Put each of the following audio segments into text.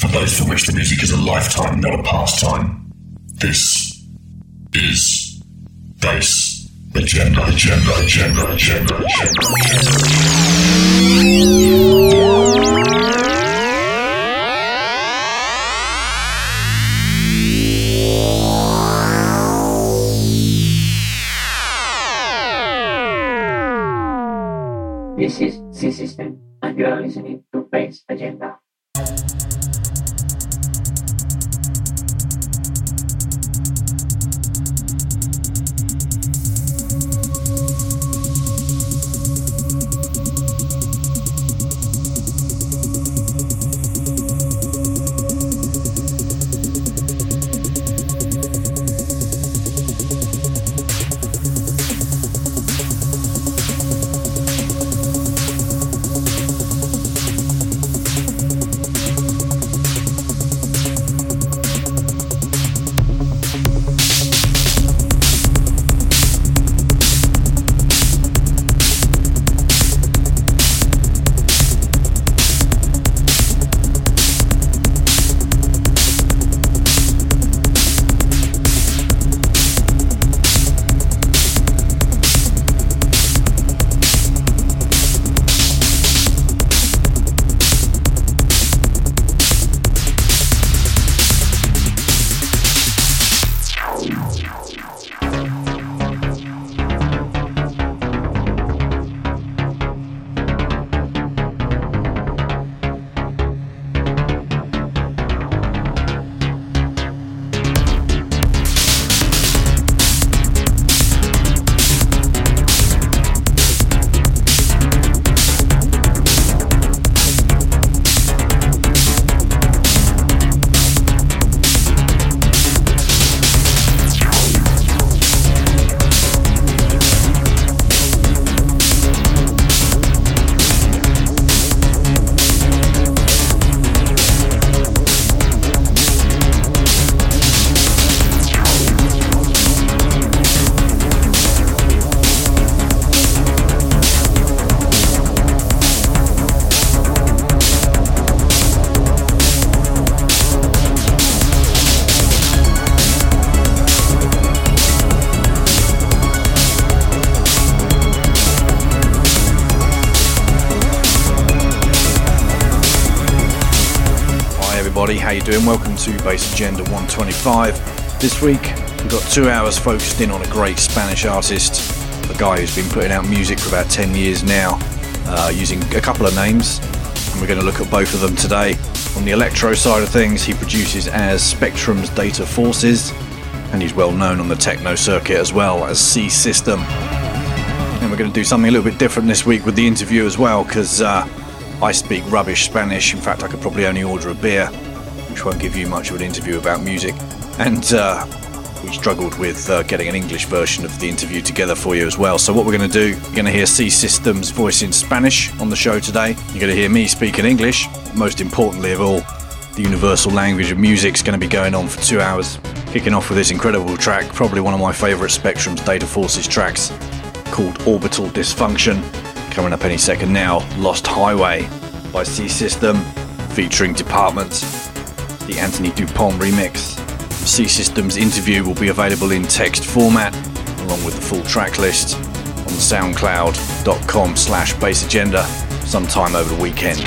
For those for which the music is a lifetime, not a pastime. This is Bass Agenda, Agenda, Agenda, Agenda, Agenda. This is C System, and you are listening to Bass Agenda. How you doing? Welcome to Bass Agenda 125. This week we've got two hours focused in on a great Spanish artist, a guy who's been putting out music for about 10 years now, uh, using a couple of names, and we're going to look at both of them today. On the electro side of things, he produces as Spectrums Data Forces, and he's well known on the techno circuit as well as C System. And we're going to do something a little bit different this week with the interview as well, because uh, I speak rubbish Spanish. In fact, I could probably only order a beer, which won't give you much of an interview about music. And uh, we struggled with uh, getting an English version of the interview together for you as well. So, what we're going to do, you're going to hear C System's voice in Spanish on the show today. You're going to hear me speak in English. Most importantly of all, the universal language of music is going to be going on for two hours. Kicking off with this incredible track, probably one of my favourite Spectrums Data Forces tracks, called Orbital Dysfunction. Coming up any second now, Lost Highway by C System, featuring Department, the Antony Dupont remix. C System's interview will be available in text format, along with the full track list, on soundcloud.com slash bassagenda sometime over the weekend.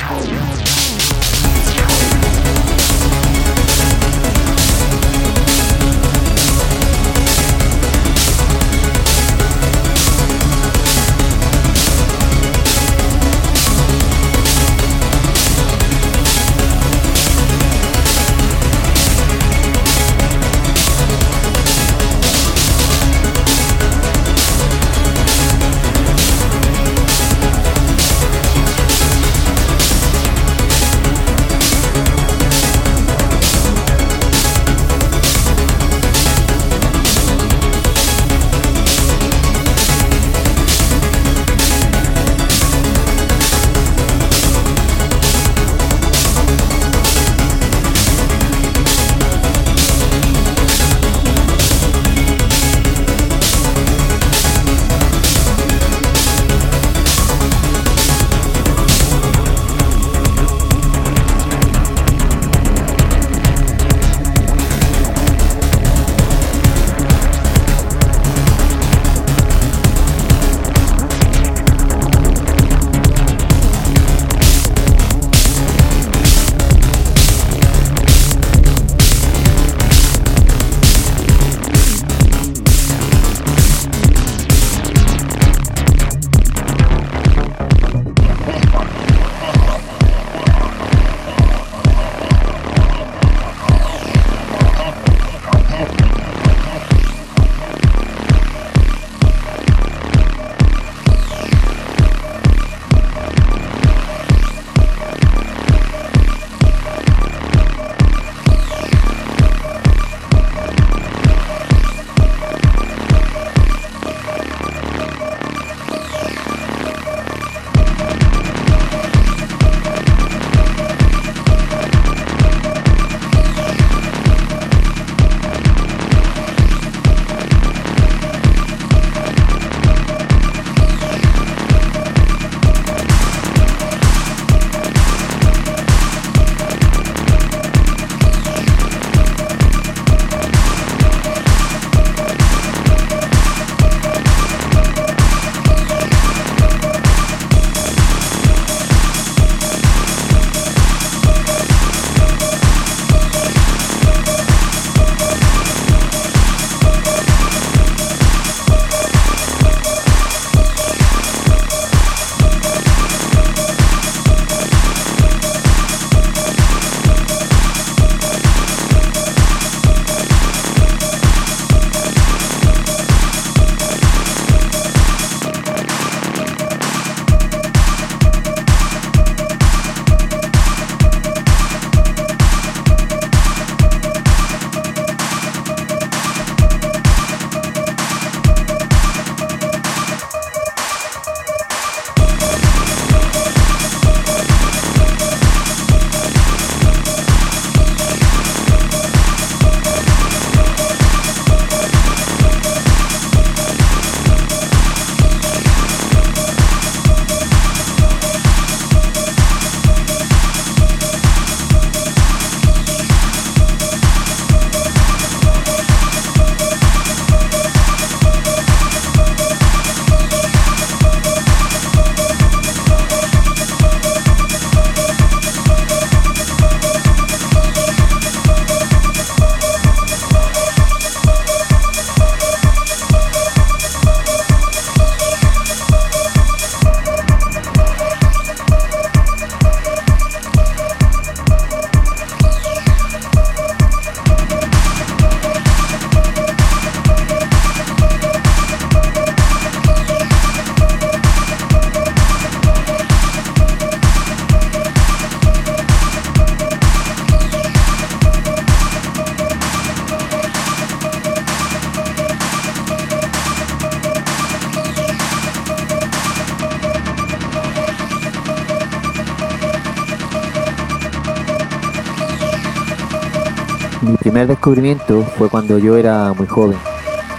Primer descubrimiento fue cuando yo era muy joven,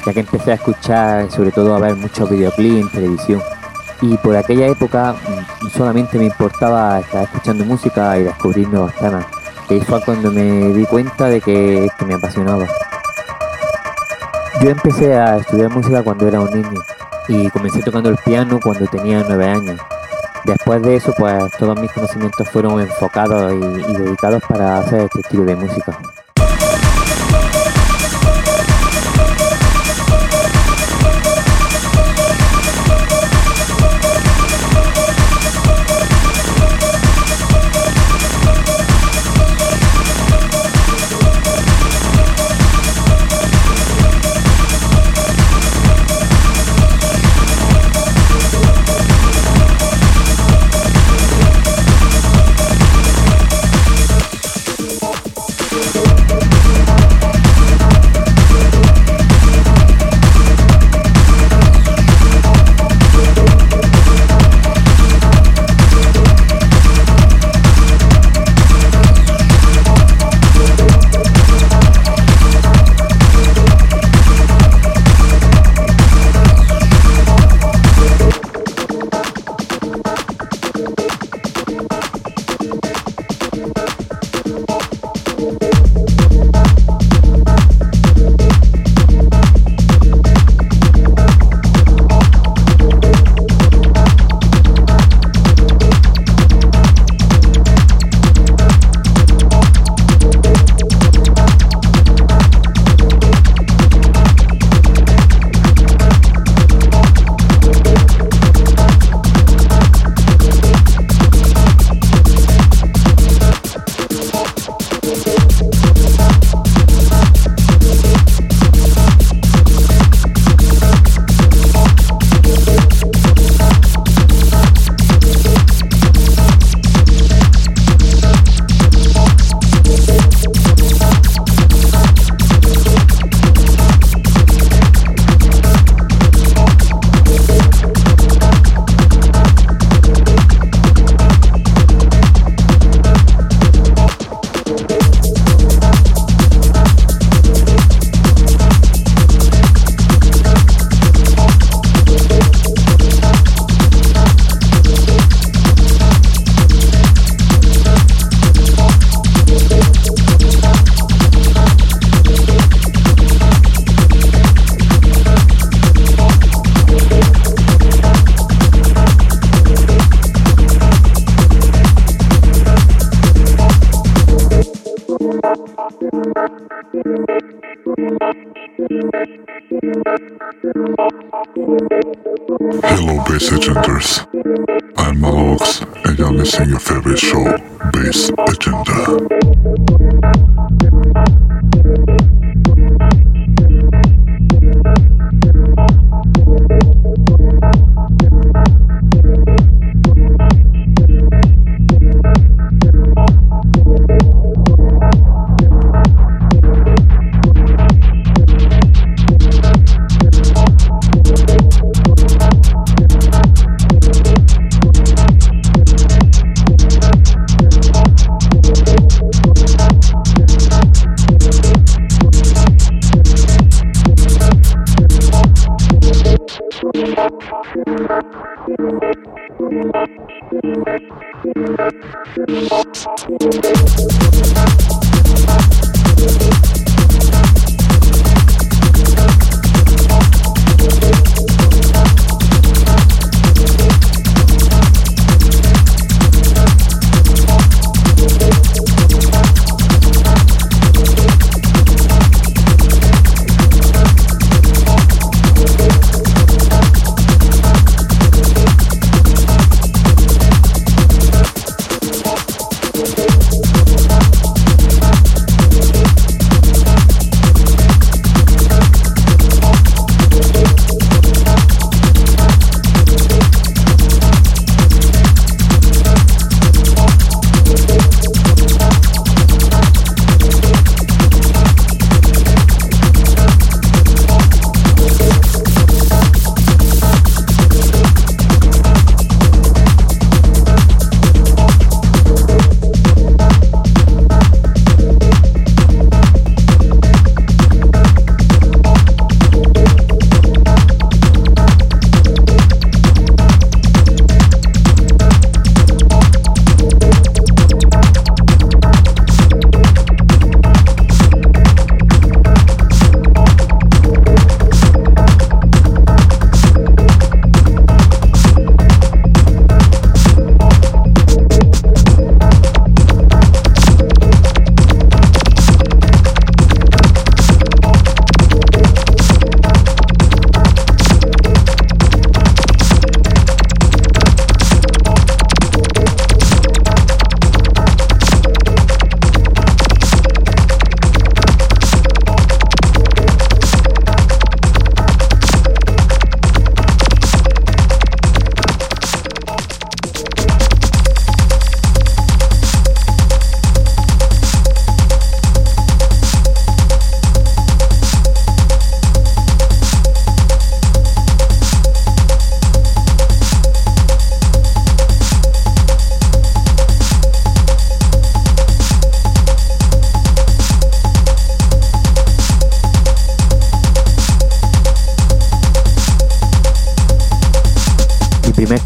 ya que empecé a escuchar, sobre todo a ver muchos videoclips en televisión. Y por aquella época mm, solamente me importaba estar escuchando música y descubrir nuevos temas. Y fue cuando me di cuenta de que, que me apasionaba. Yo empecé a estudiar música cuando era un niño y comencé tocando el piano cuando tenía nueve años. Después de eso, pues todos mis conocimientos fueron enfocados y, y dedicados para hacer este estilo de música.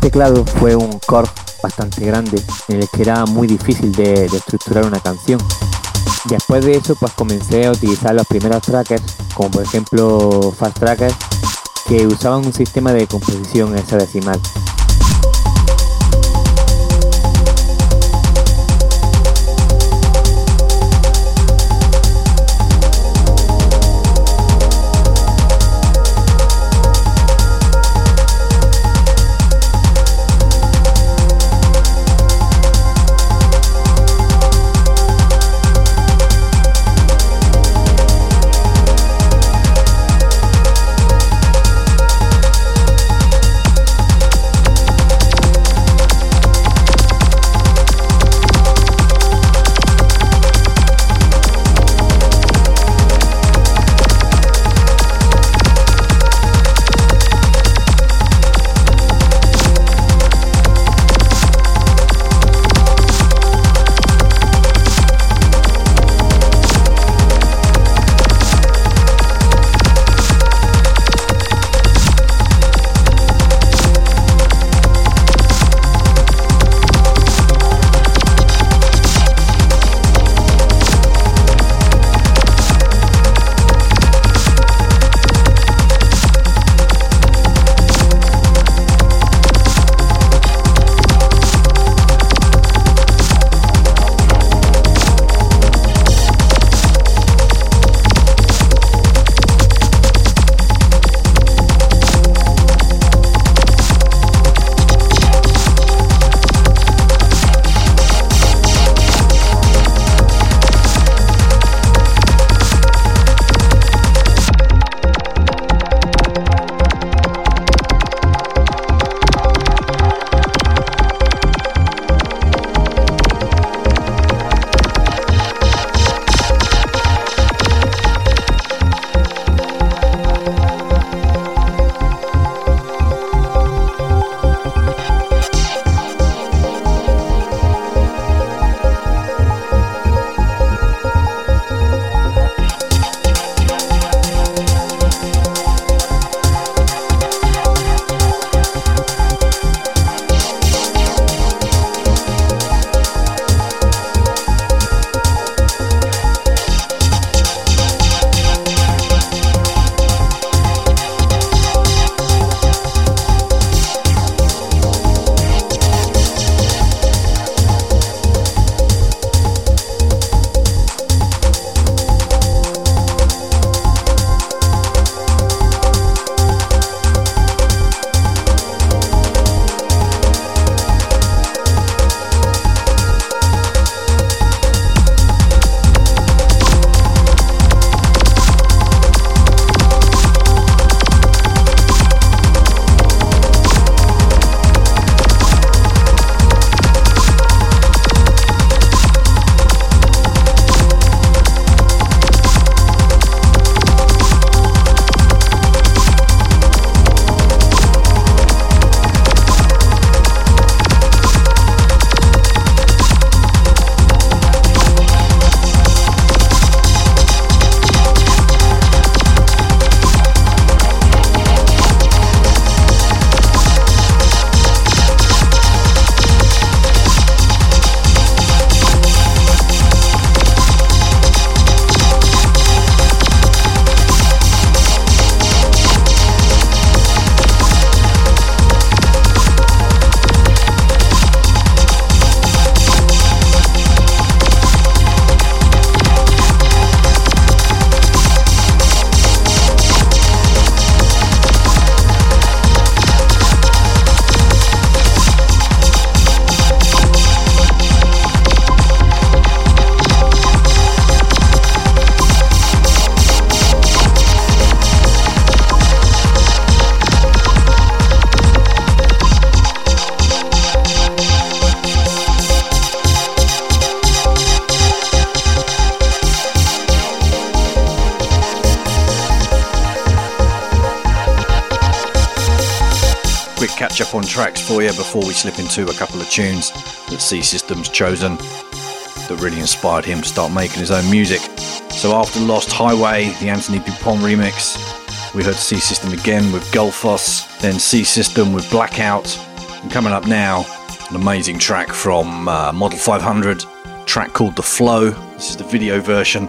Teclado fue un Korg bastante grande, en el que era muy difícil de, estructurar una canción. Después de eso, pues comencé a utilizar los primeros trackers, como por ejemplo Fast Trackers, que usaban un sistema de composición hexadecimal. For you before we slip into a couple of tunes that C System's chosen that really inspired him to start making his own music. So after Lost Highway, the Antony Dupont remix, we heard C System again with Gullfoss, then C System with Blackout, And coming up now, an amazing track from uh, Model 500, track called The Flow. This is the video version,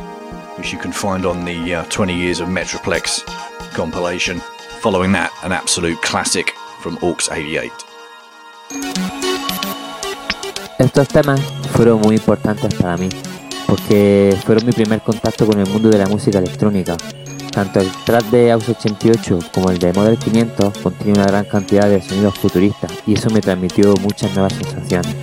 which you can find on the uh, 20 Years of Metroplex compilation. Following that, an absolute classic from Aux 88. Estos temas fueron muy importantes para mí, porque fueron mi primer contacto con el mundo de la música electrónica. Tanto el track de AUS 88 como el de Model 500 contienen una gran cantidad de sonidos futuristas y eso me transmitió muchas nuevas sensaciones.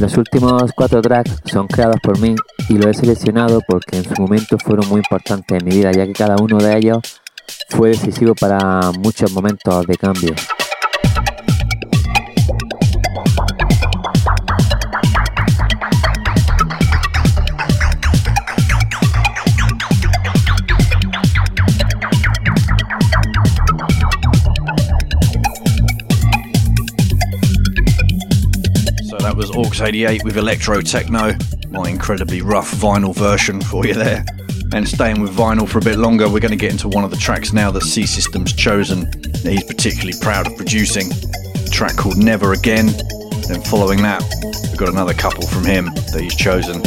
Los últimos cuatro tracks son creados por mí y lo he seleccionado porque en su momento fueron muy importantes en mi vida, ya que cada uno de ellos fue decisivo para muchos momentos de cambio. Was Aux 88 with Electro Techno, my incredibly rough vinyl version for you there. And staying with vinyl for a bit longer, we're going to get into one of the tracks now that C System's chosen that he's particularly proud of producing. A track called Never Again. Then following that, we've got another couple from him that he's chosen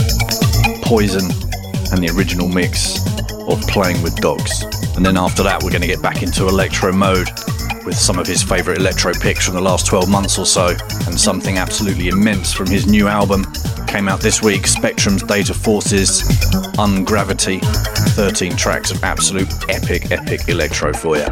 Poison and the original mix of Playing with Dogs. And then after that, we're going to get back into electro mode with some of his favourite electro picks from the last 12 months or so, and something absolutely immense from his new album. Came out this week Spectrums Data Forces, Ungravity. 13 tracks of absolute epic, epic electro for you.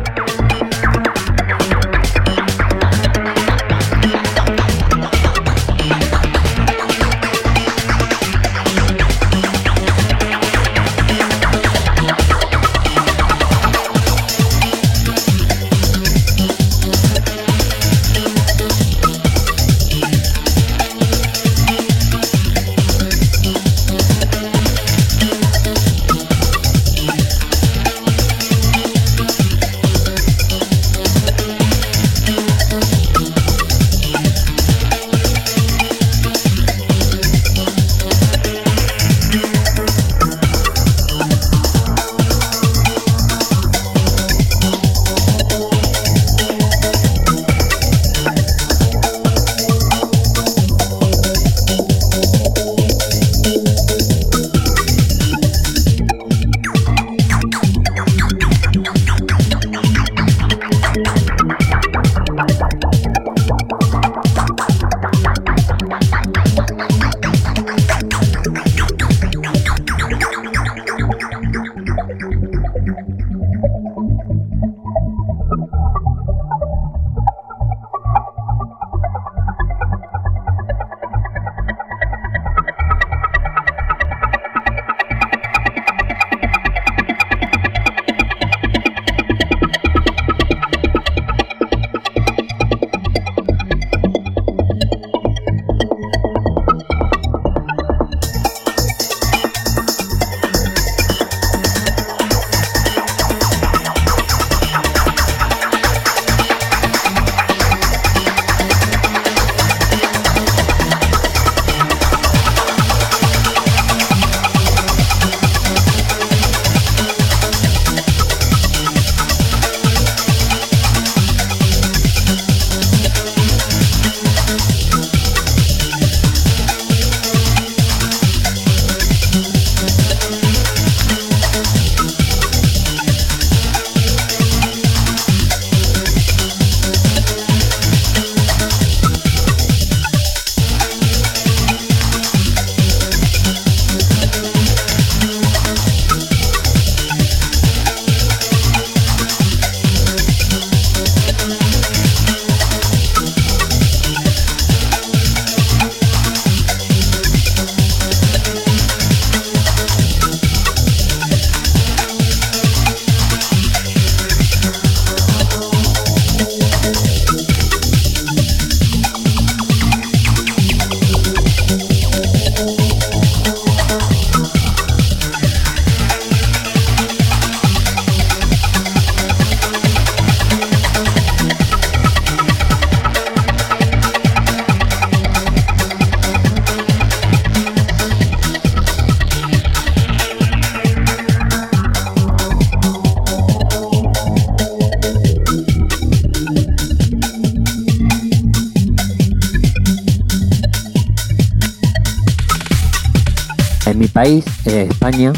País, España,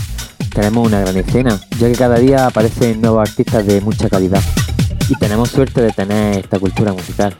tenemos una gran escena, ya que cada día aparecen nuevos artistas de mucha calidad y tenemos suerte de tener esta cultura musical.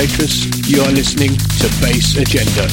You are listening to Bass Agenda.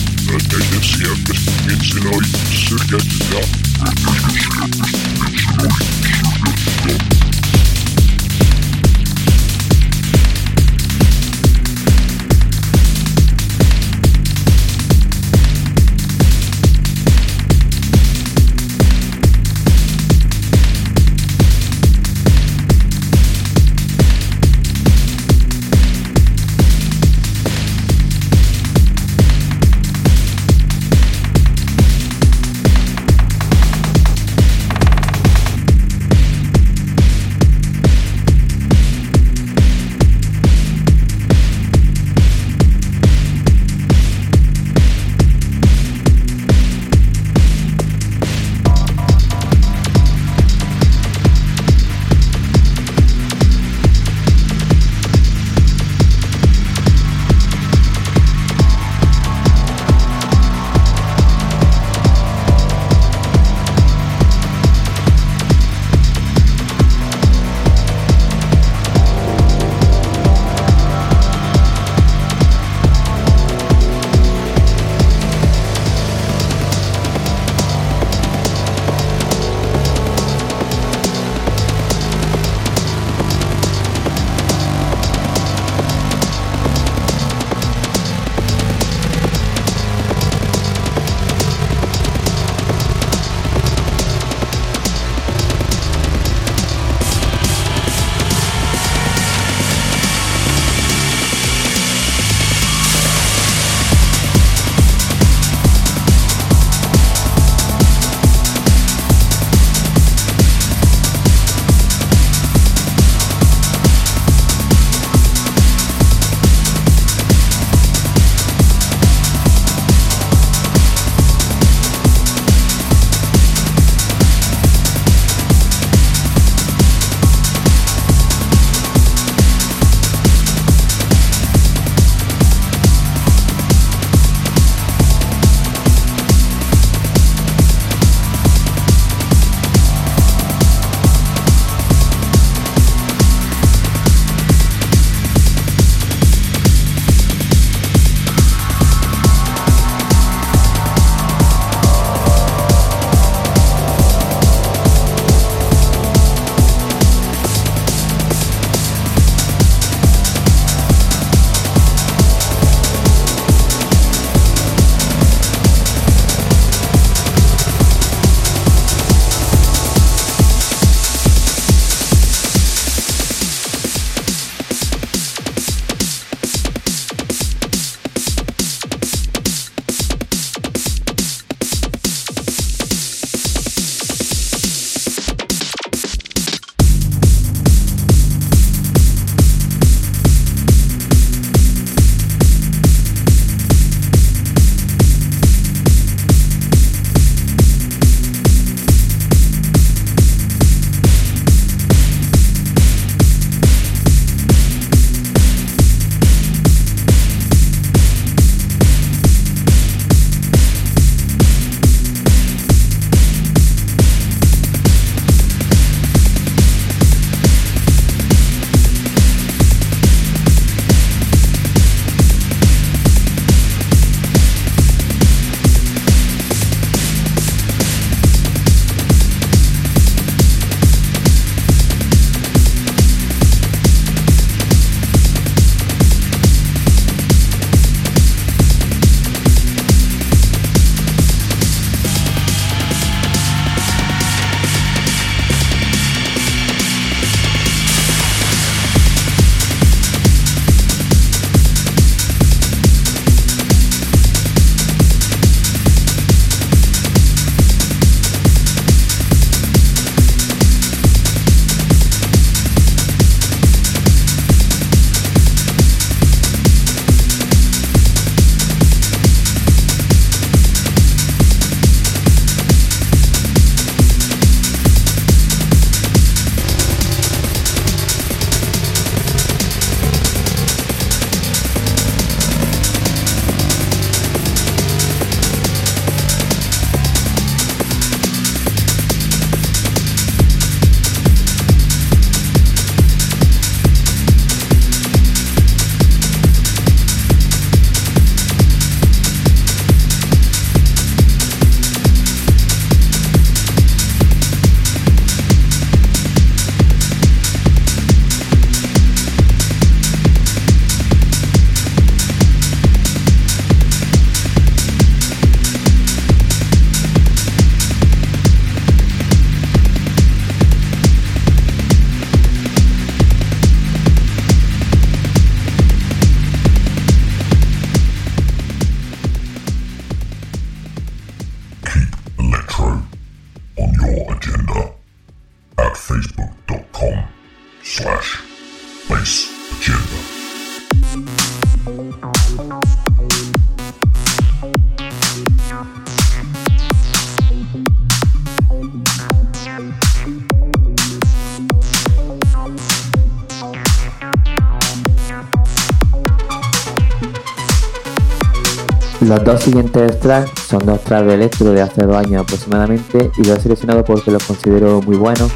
Los dos siguientes tracks son dos tracks de electro de hace dos años aproximadamente y los he seleccionado porque los considero muy buenos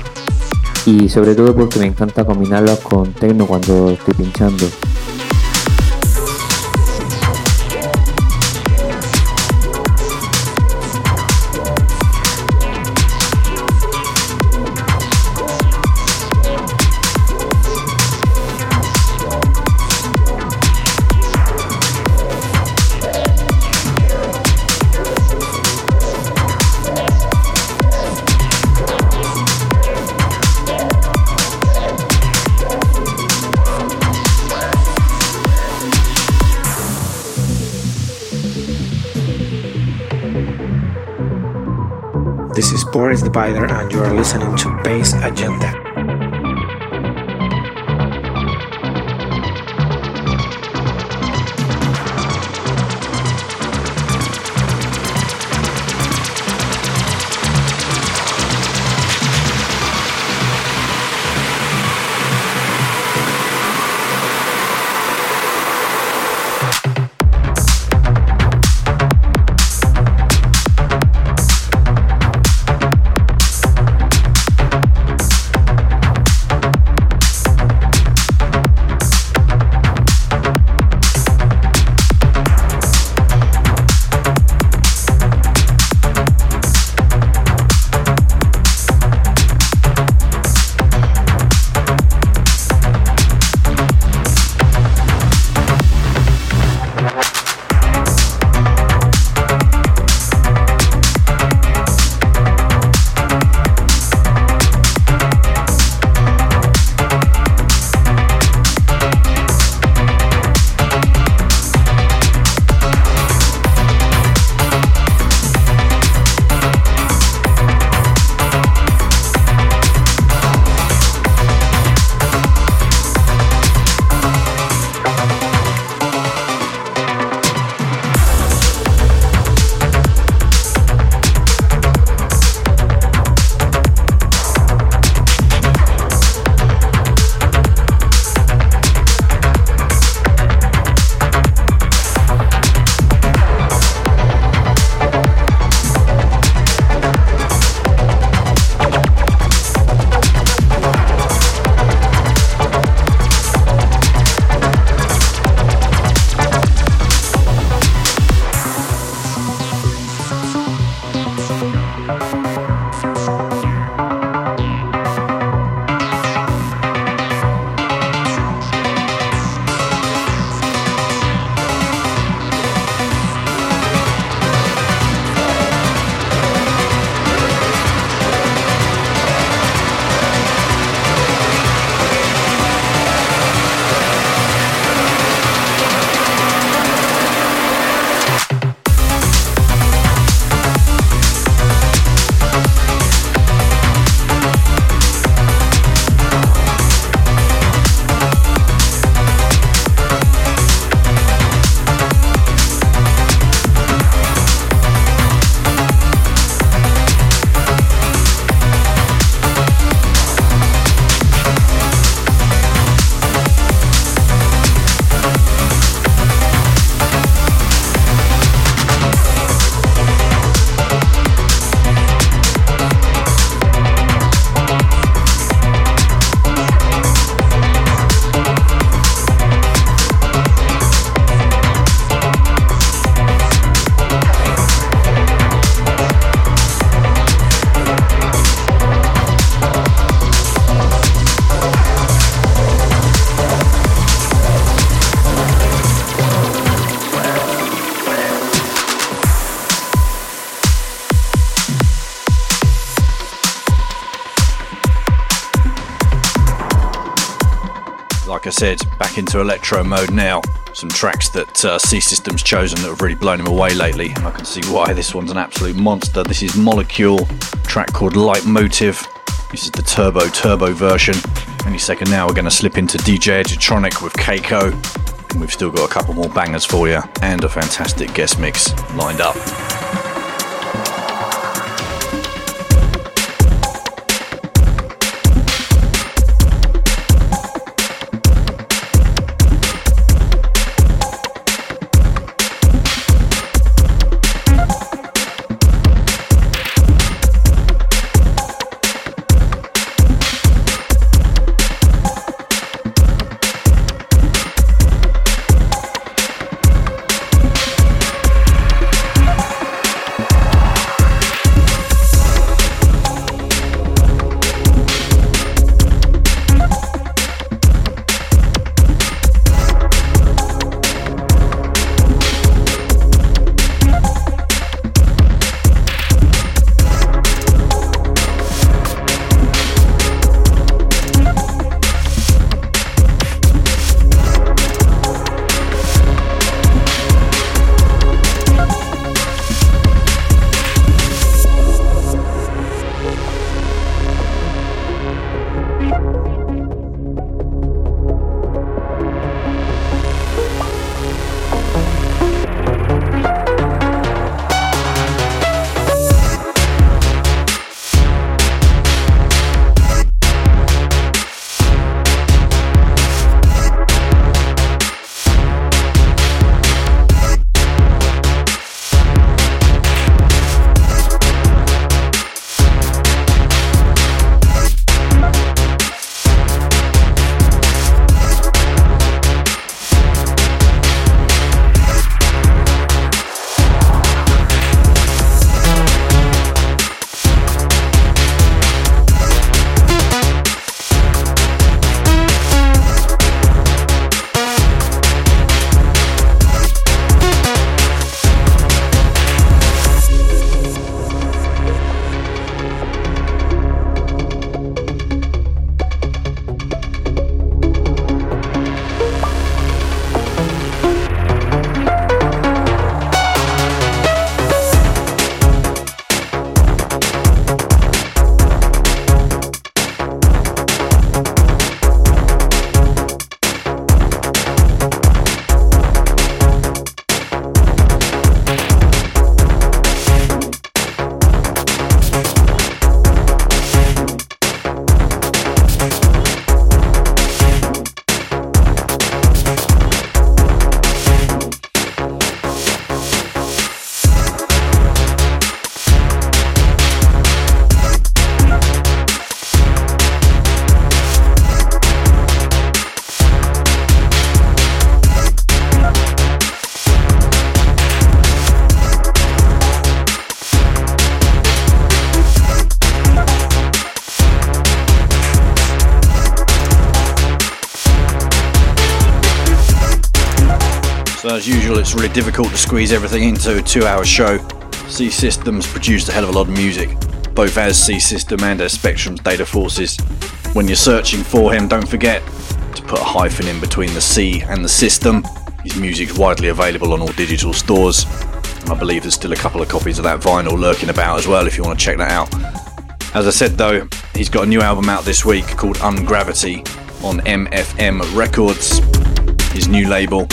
y sobre todo porque me encanta combinarlos con techno cuando estoy pinchando. Is Boris Divider, and you are listening to Bass Agenda. Back into electro mode now. Some tracks that uh, C System's chosen that have really blown him away lately, and I can see why. This one's an absolute monster. This is Molecule, track called Leitmotiv. This is the Turbo Turbo version. Any second now, we're going to slip into DJ Edjotronic with Kaiko. And we've still got a couple more bangers for you and a fantastic guest mix lined up. Difficult to squeeze everything into a two hour show. C Systems produced a hell of a lot of music, both as C System and as Spectrums Data Forces. When you're searching for him, don't forget to put a hyphen in between the C and the system. His music's widely available on all digital stores. I believe there's still a couple of copies of that vinyl lurking about as well if you want to check that out. As I said though, he's got a new album out this week called Ungravity on MFM Records, his new label.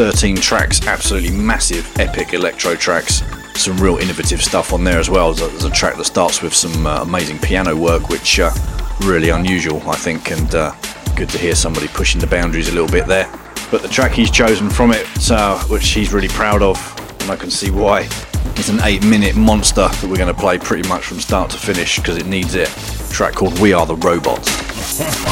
13 tracks, absolutely massive, epic electro tracks. Some real innovative stuff on there as well. There's a, track that starts with some uh, amazing piano work, which uh, really unusual, I think, and uh, good to hear somebody pushing the boundaries a little bit there. But the track he's chosen from it, uh, which he's really proud of, and I can see why, is an eight-minute monster that we're going to play pretty much from start to finish because it needs it. A track called "We Are the Robots."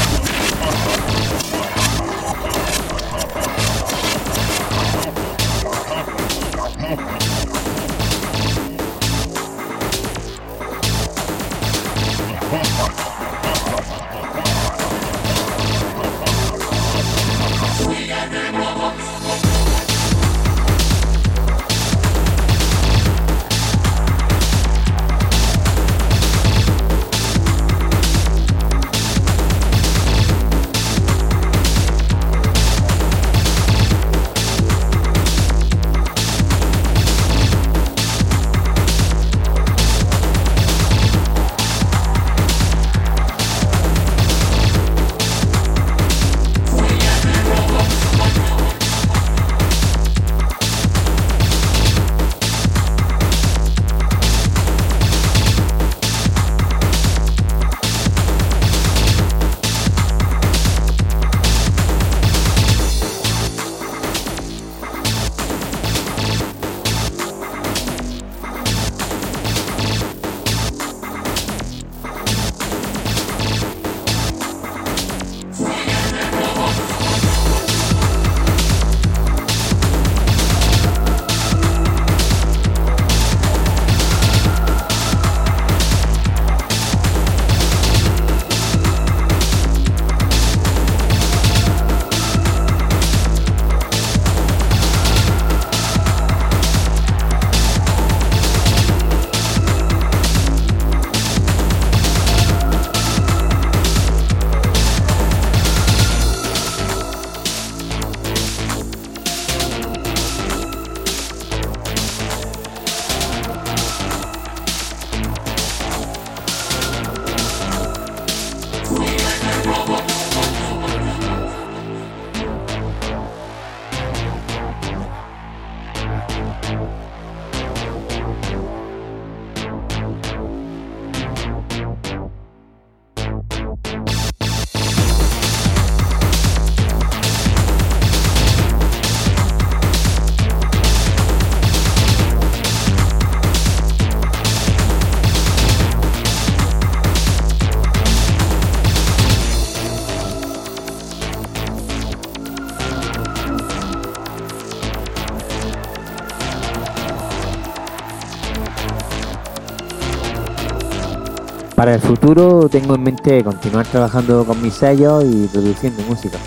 futuro tengo en mente continuar trabajando con mis sellos y produciendo música.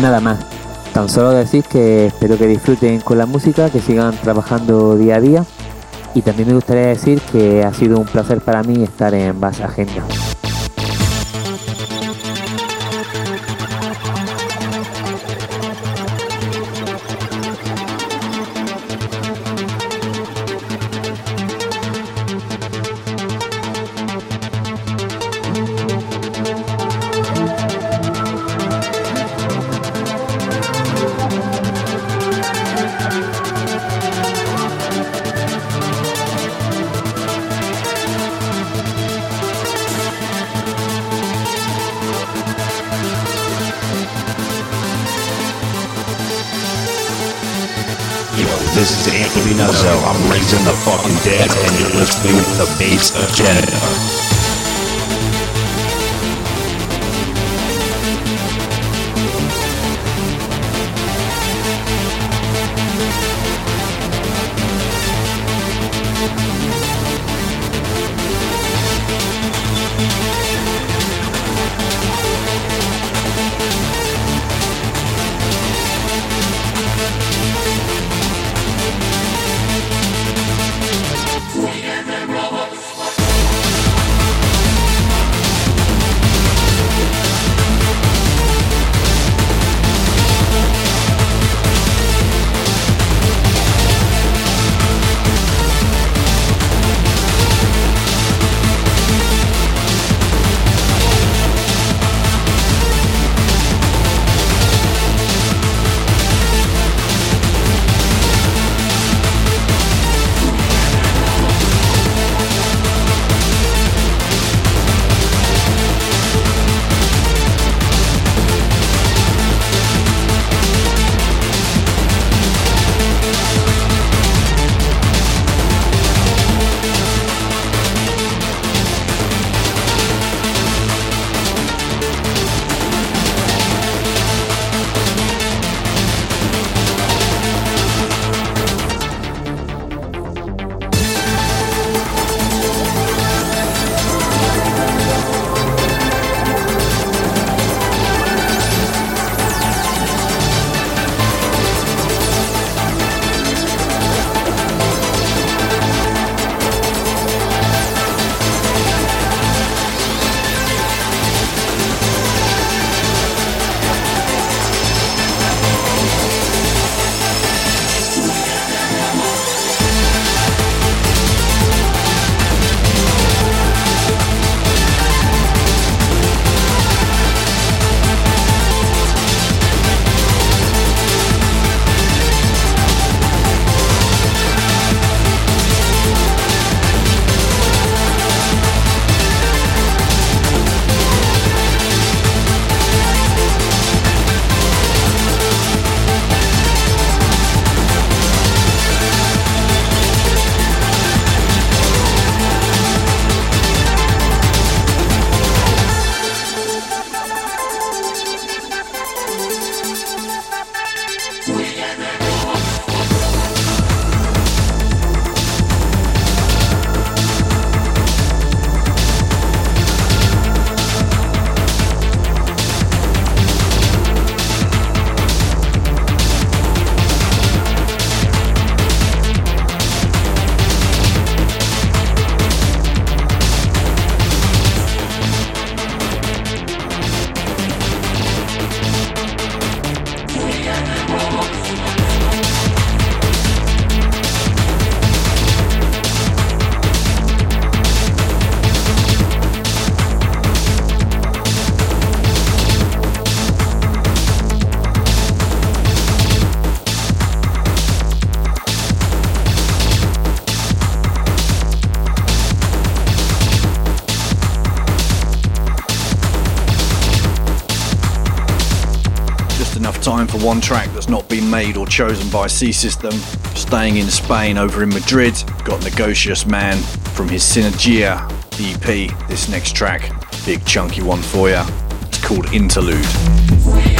Nada más. Tan solo decir que espero que disfruten con la música, que sigan trabajando día a día. Y también me gustaría decir que ha sido un placer para mí estar en Bass Agenda. Bass one track that's not been made or chosen by C System. Staying in Spain over in Madrid, got Negocious Man from his Synergia EP. This next track, big chunky one for you. It's called Interlude.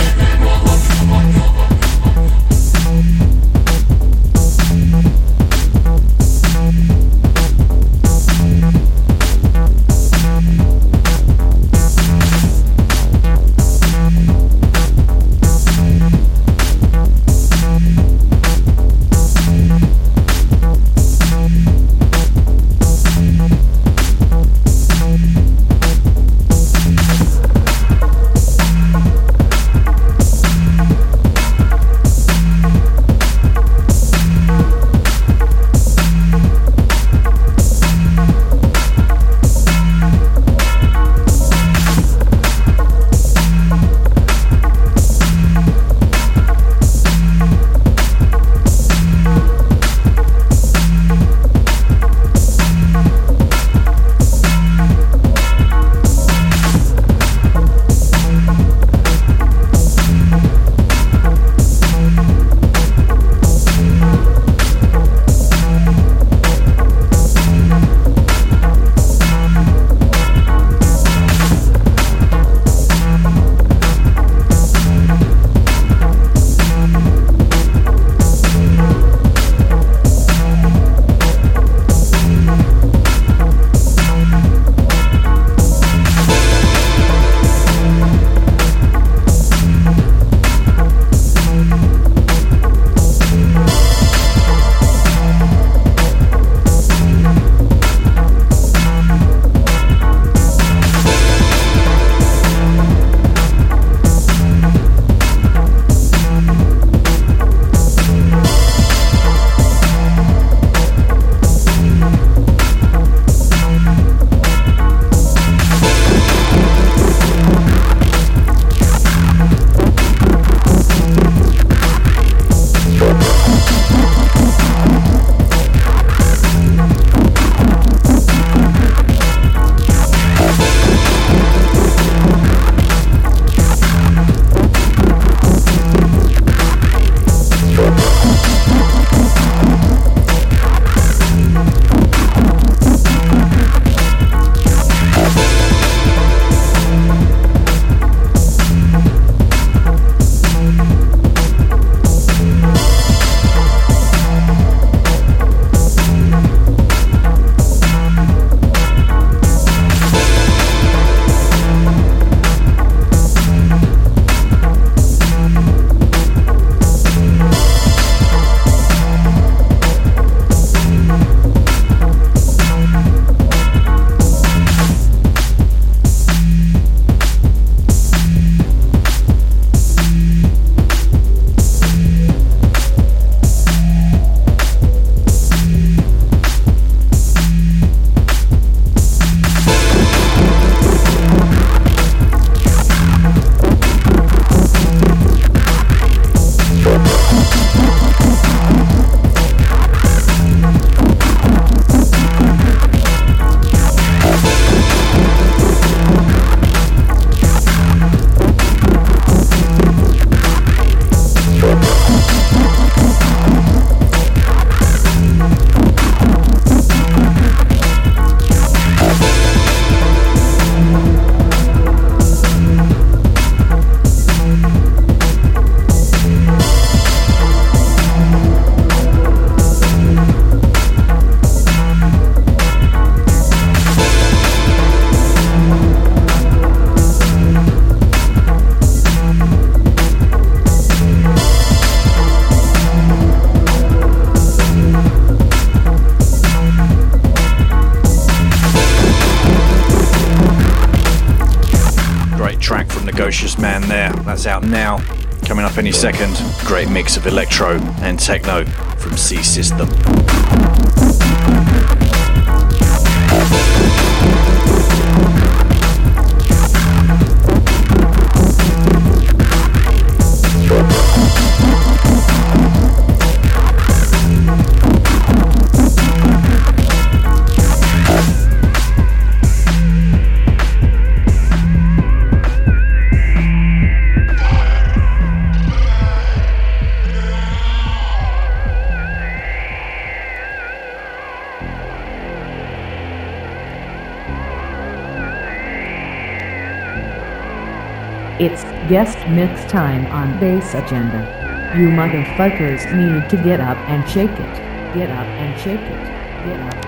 techno. guest mix time on Bass Agenda. You motherfuckers need to get up and shake it. Get up and shake it. Get up.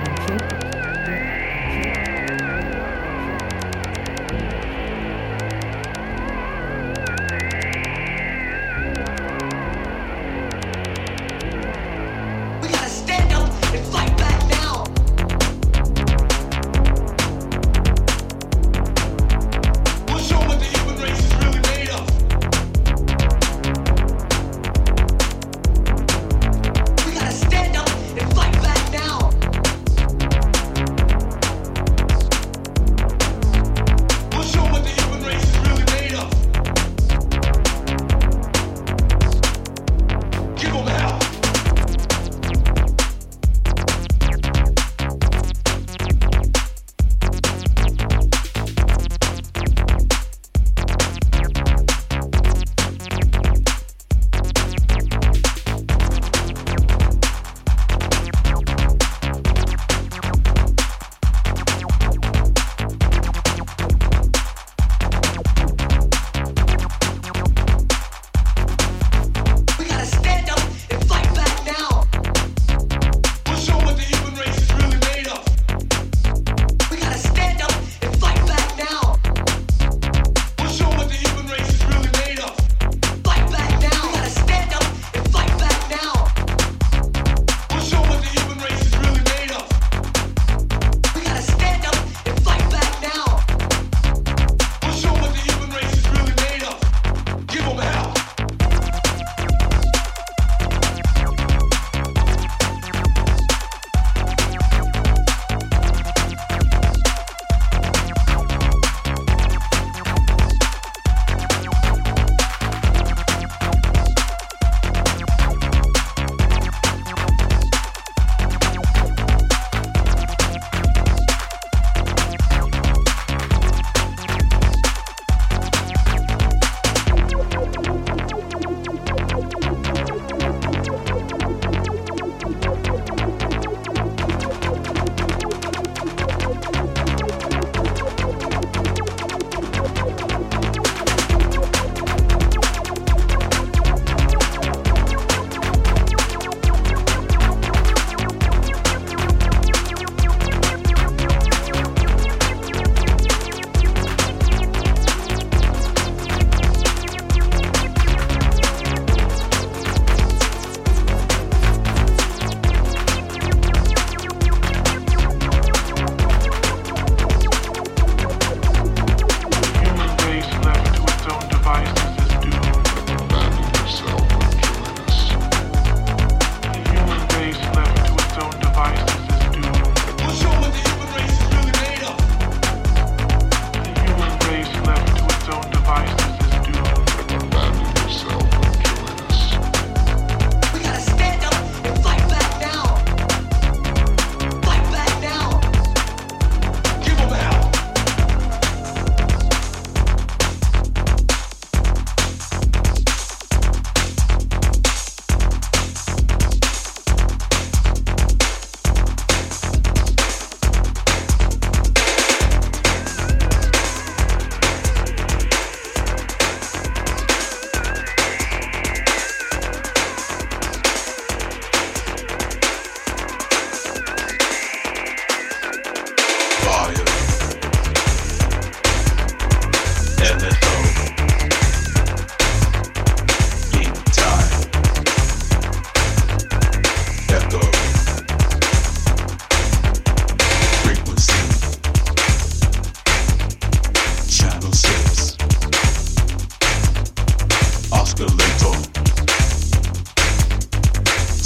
escalator.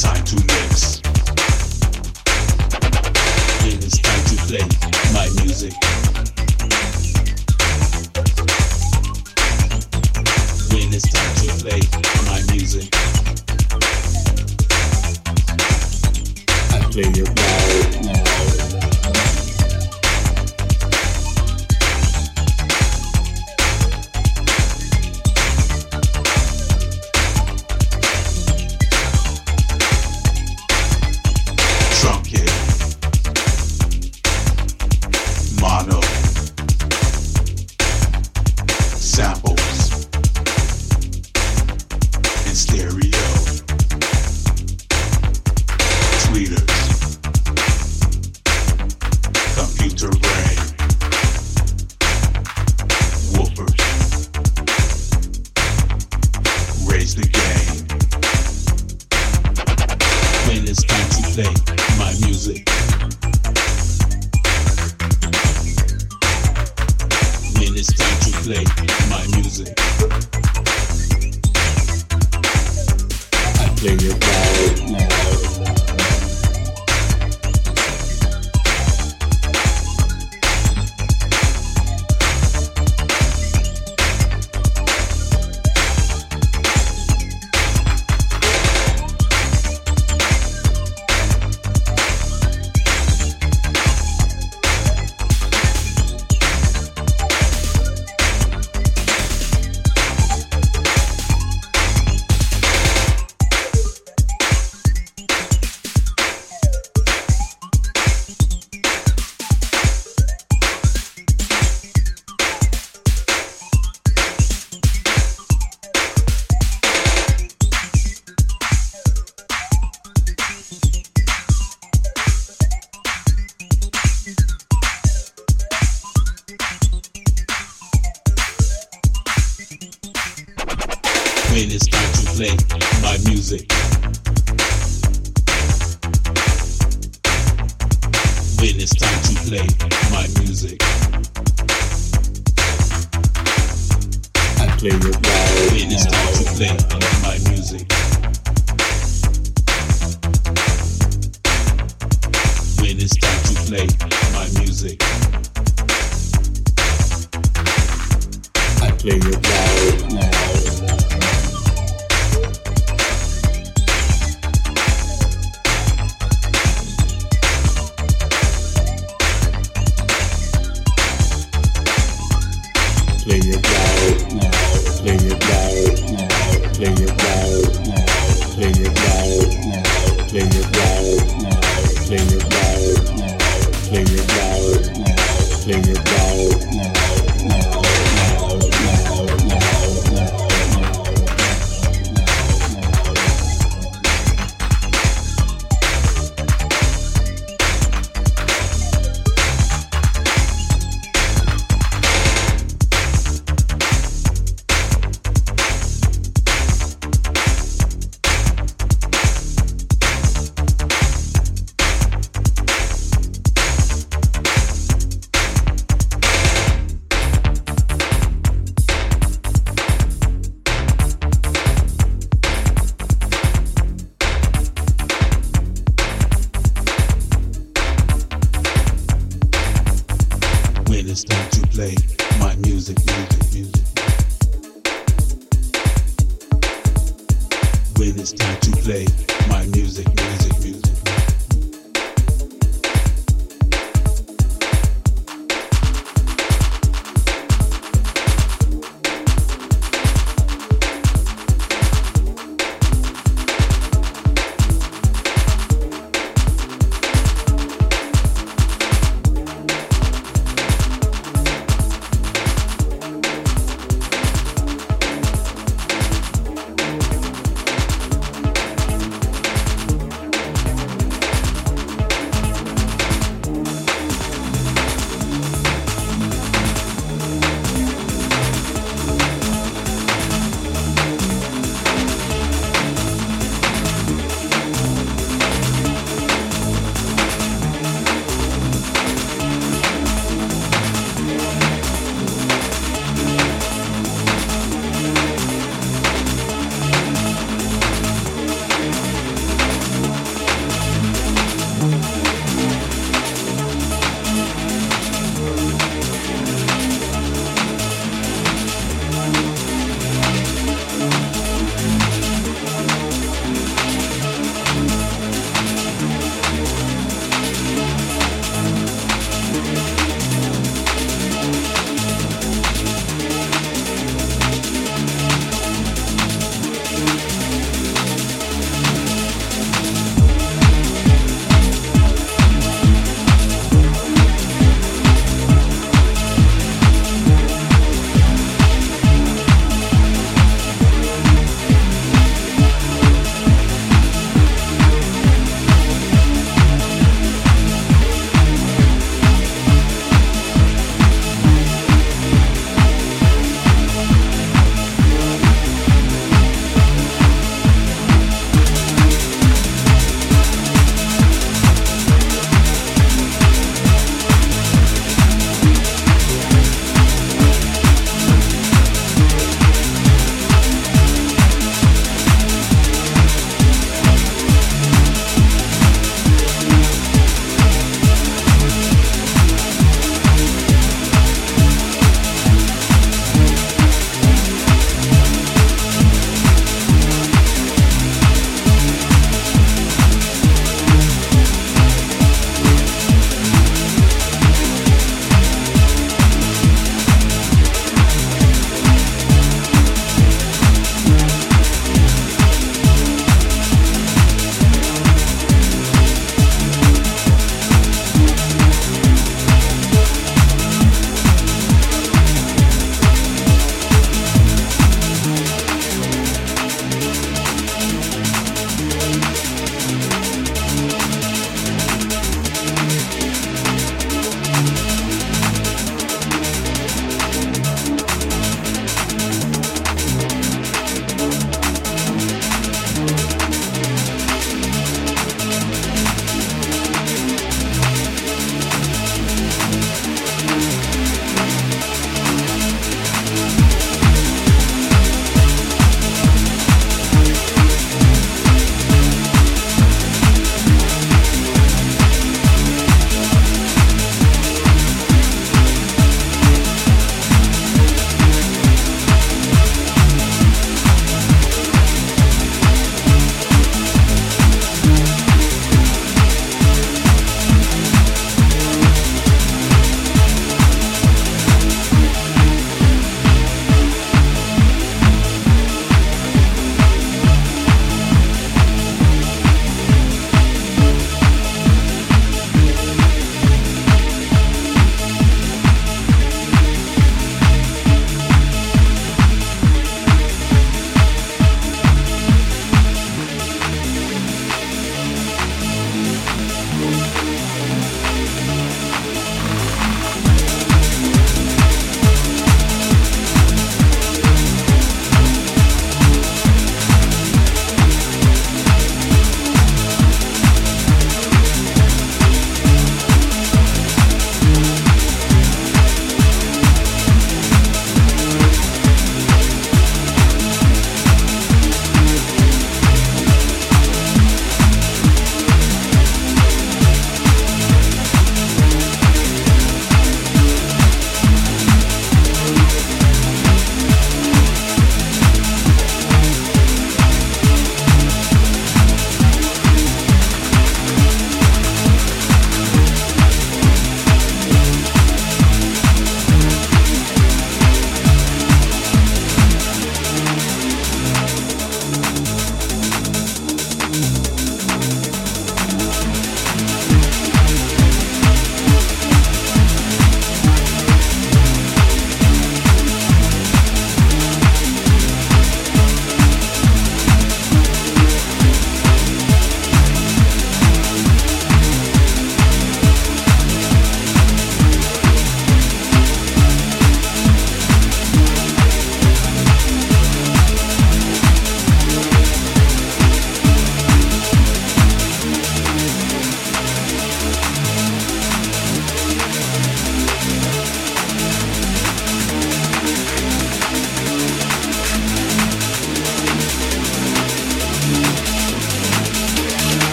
Time to mix.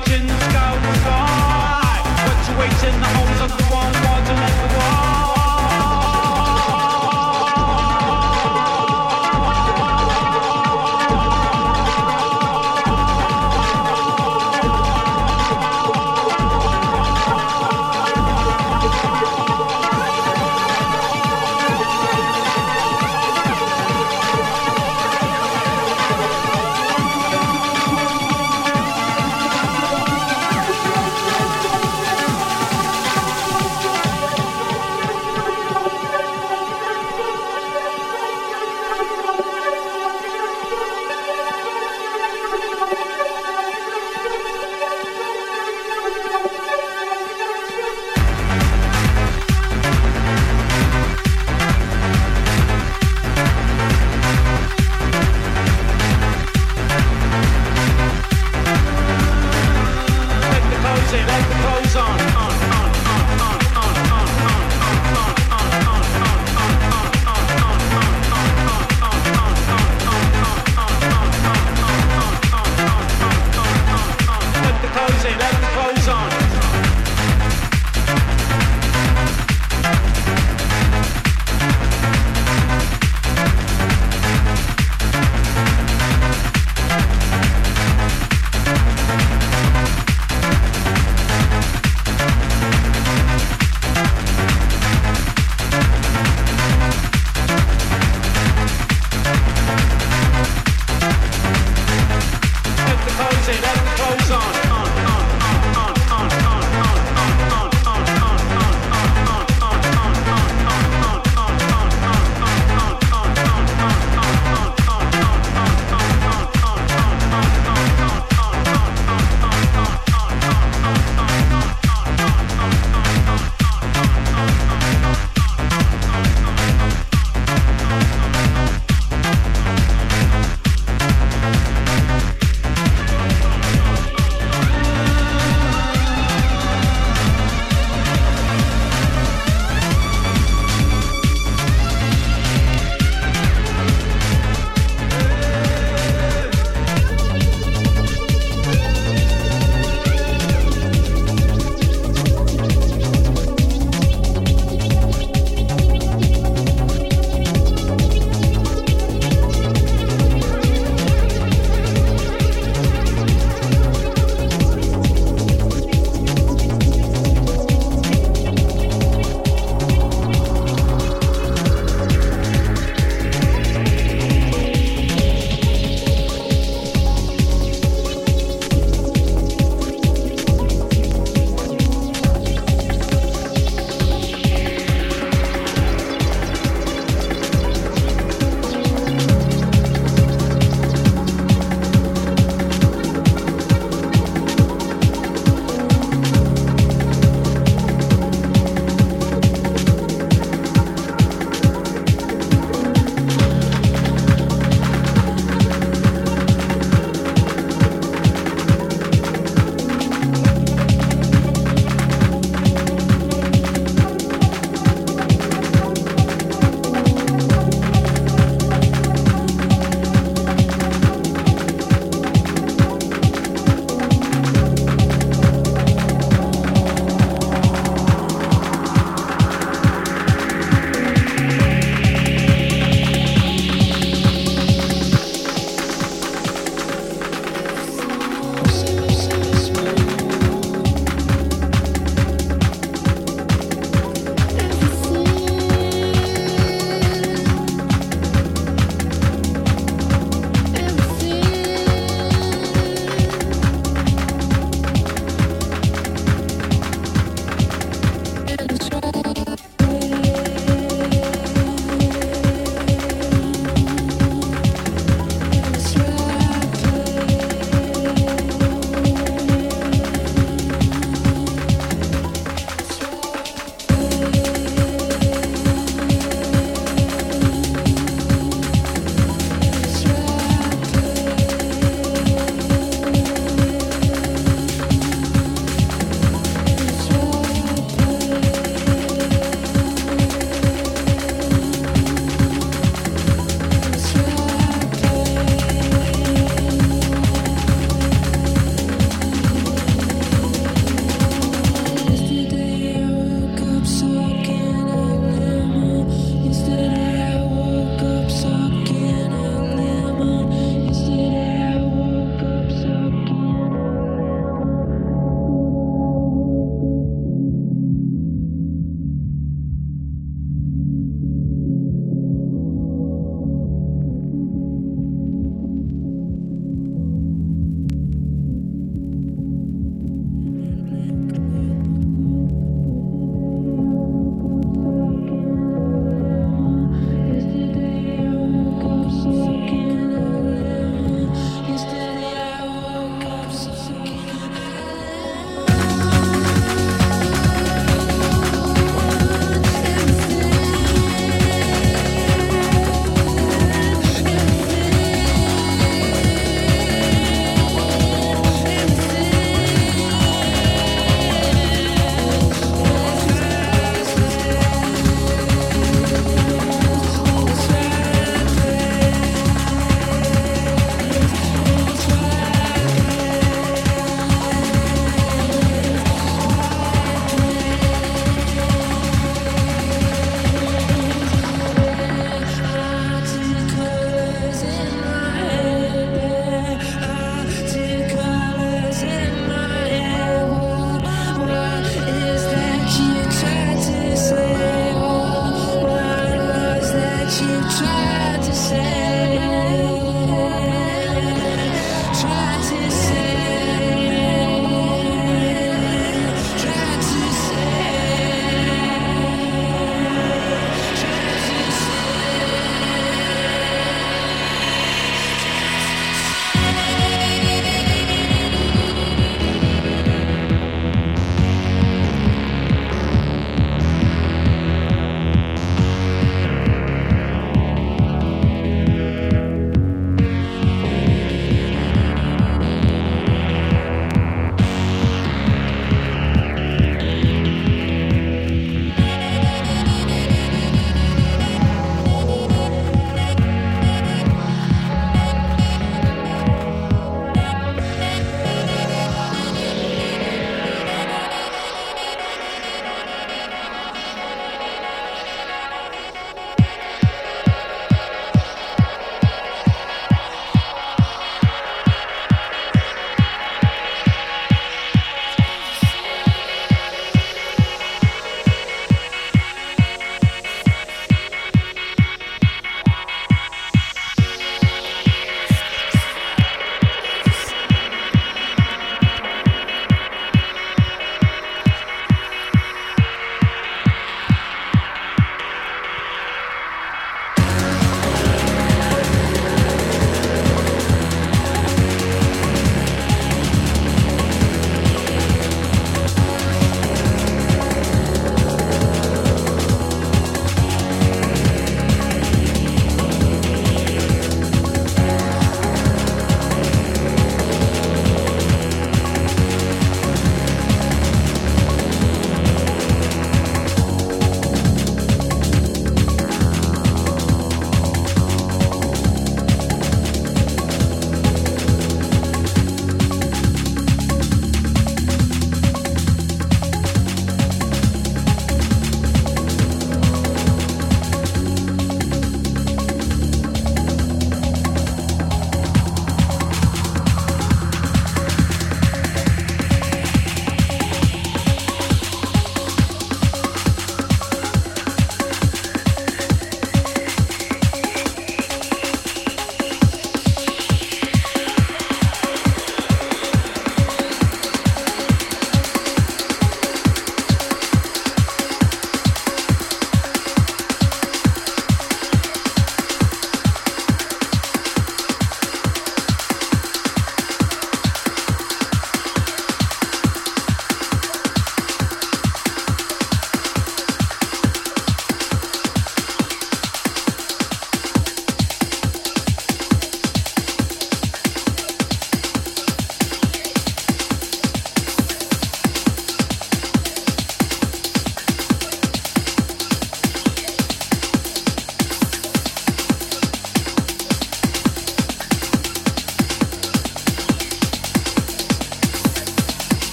Watching the far. Graduates in the homes of the one.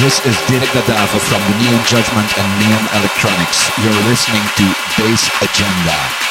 This is David Gadava from the New Judgment and Neon Electronics. You're listening to Bass Agenda.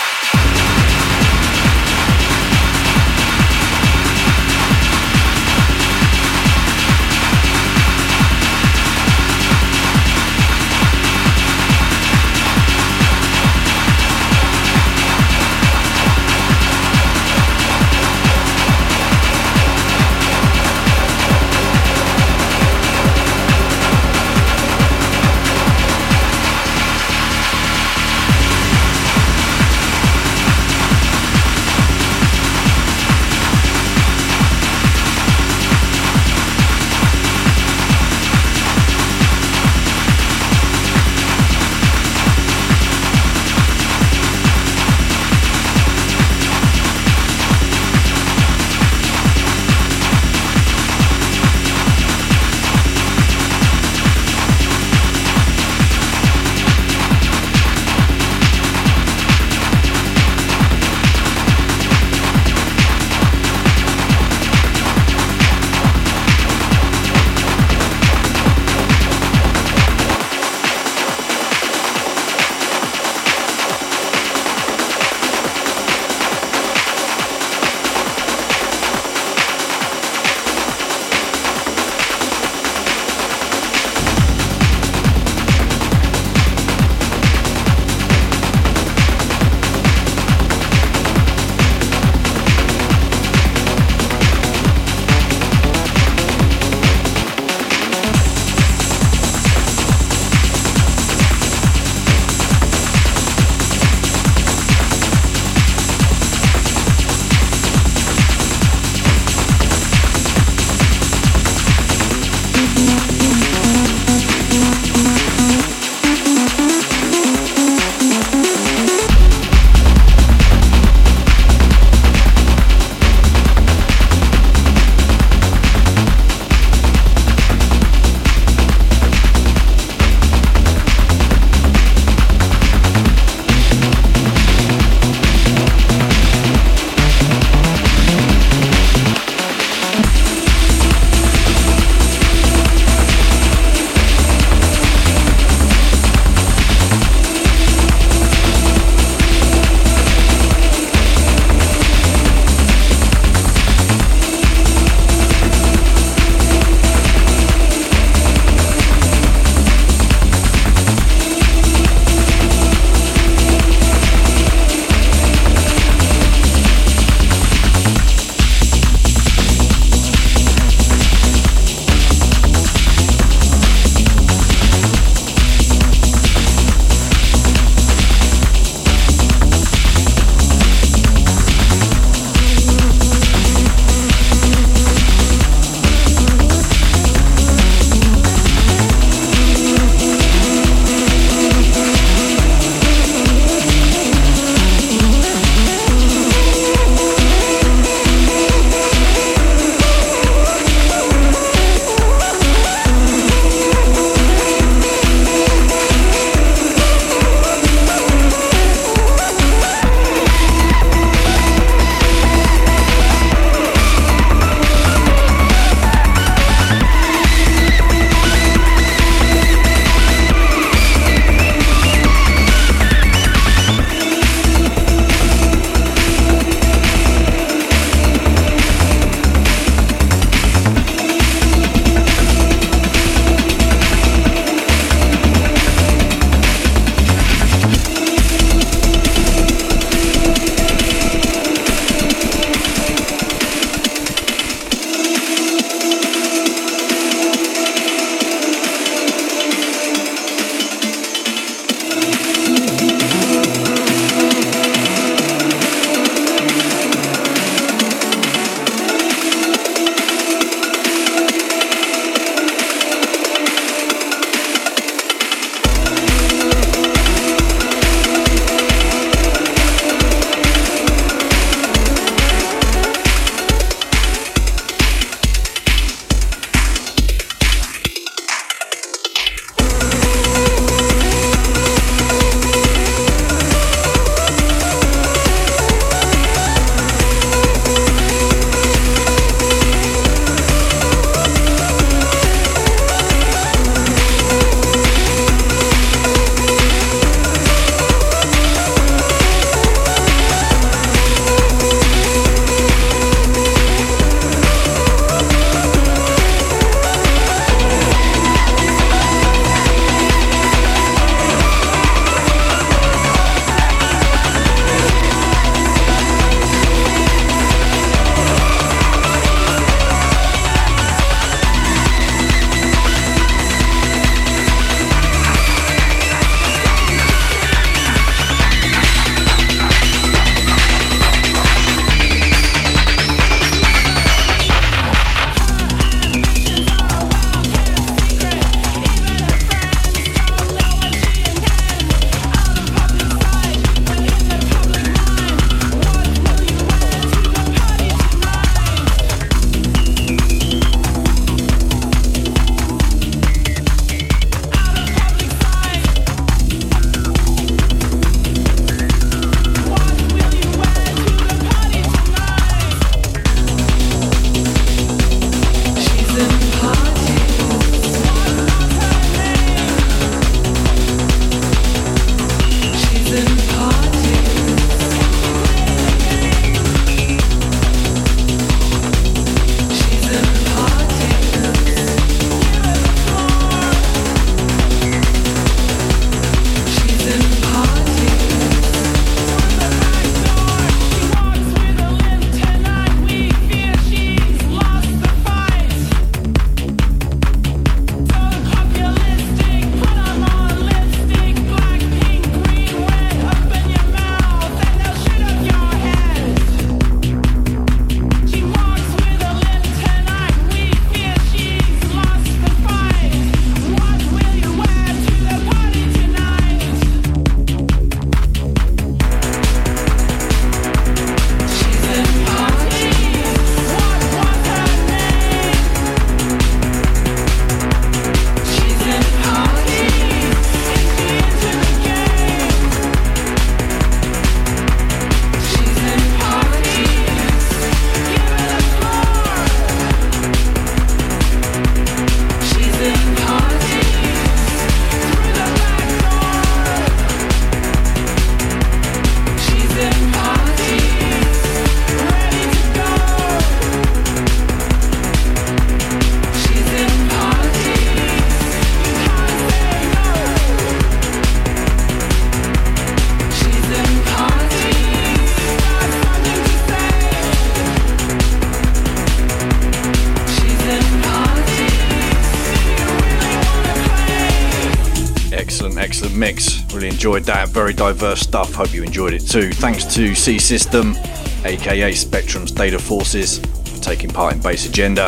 Enjoyed that. Very diverse stuff. Hope you enjoyed it too. Thanks to C System, aka Spectrums Data Forces, for taking part in Bass Agenda,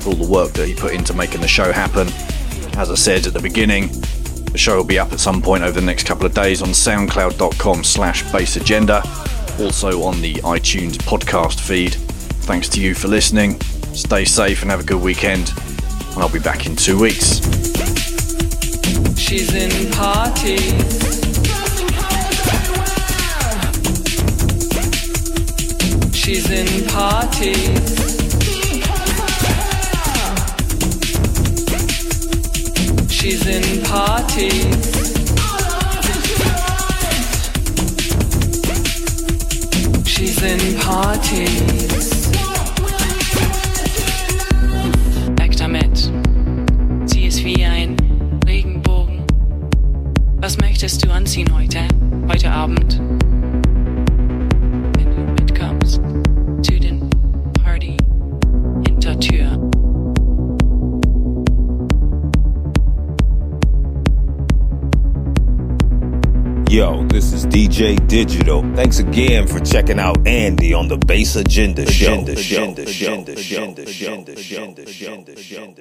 for all the work that he put into making the show happen. As I said at the beginning, the show will be up at some point over the next couple of days on soundcloud.com slash bassagenda, also on the iTunes podcast feed. Thanks to you for listening. Stay safe and have a good weekend. And I'll be back in two weeks. She's in parties. She's in parties. She's in parties. She's in parties. DJ Digital. Thanks again for checking out Andy on the Bass Agenda Show. Agenda Agenda Agenda Agenda Agenda Show.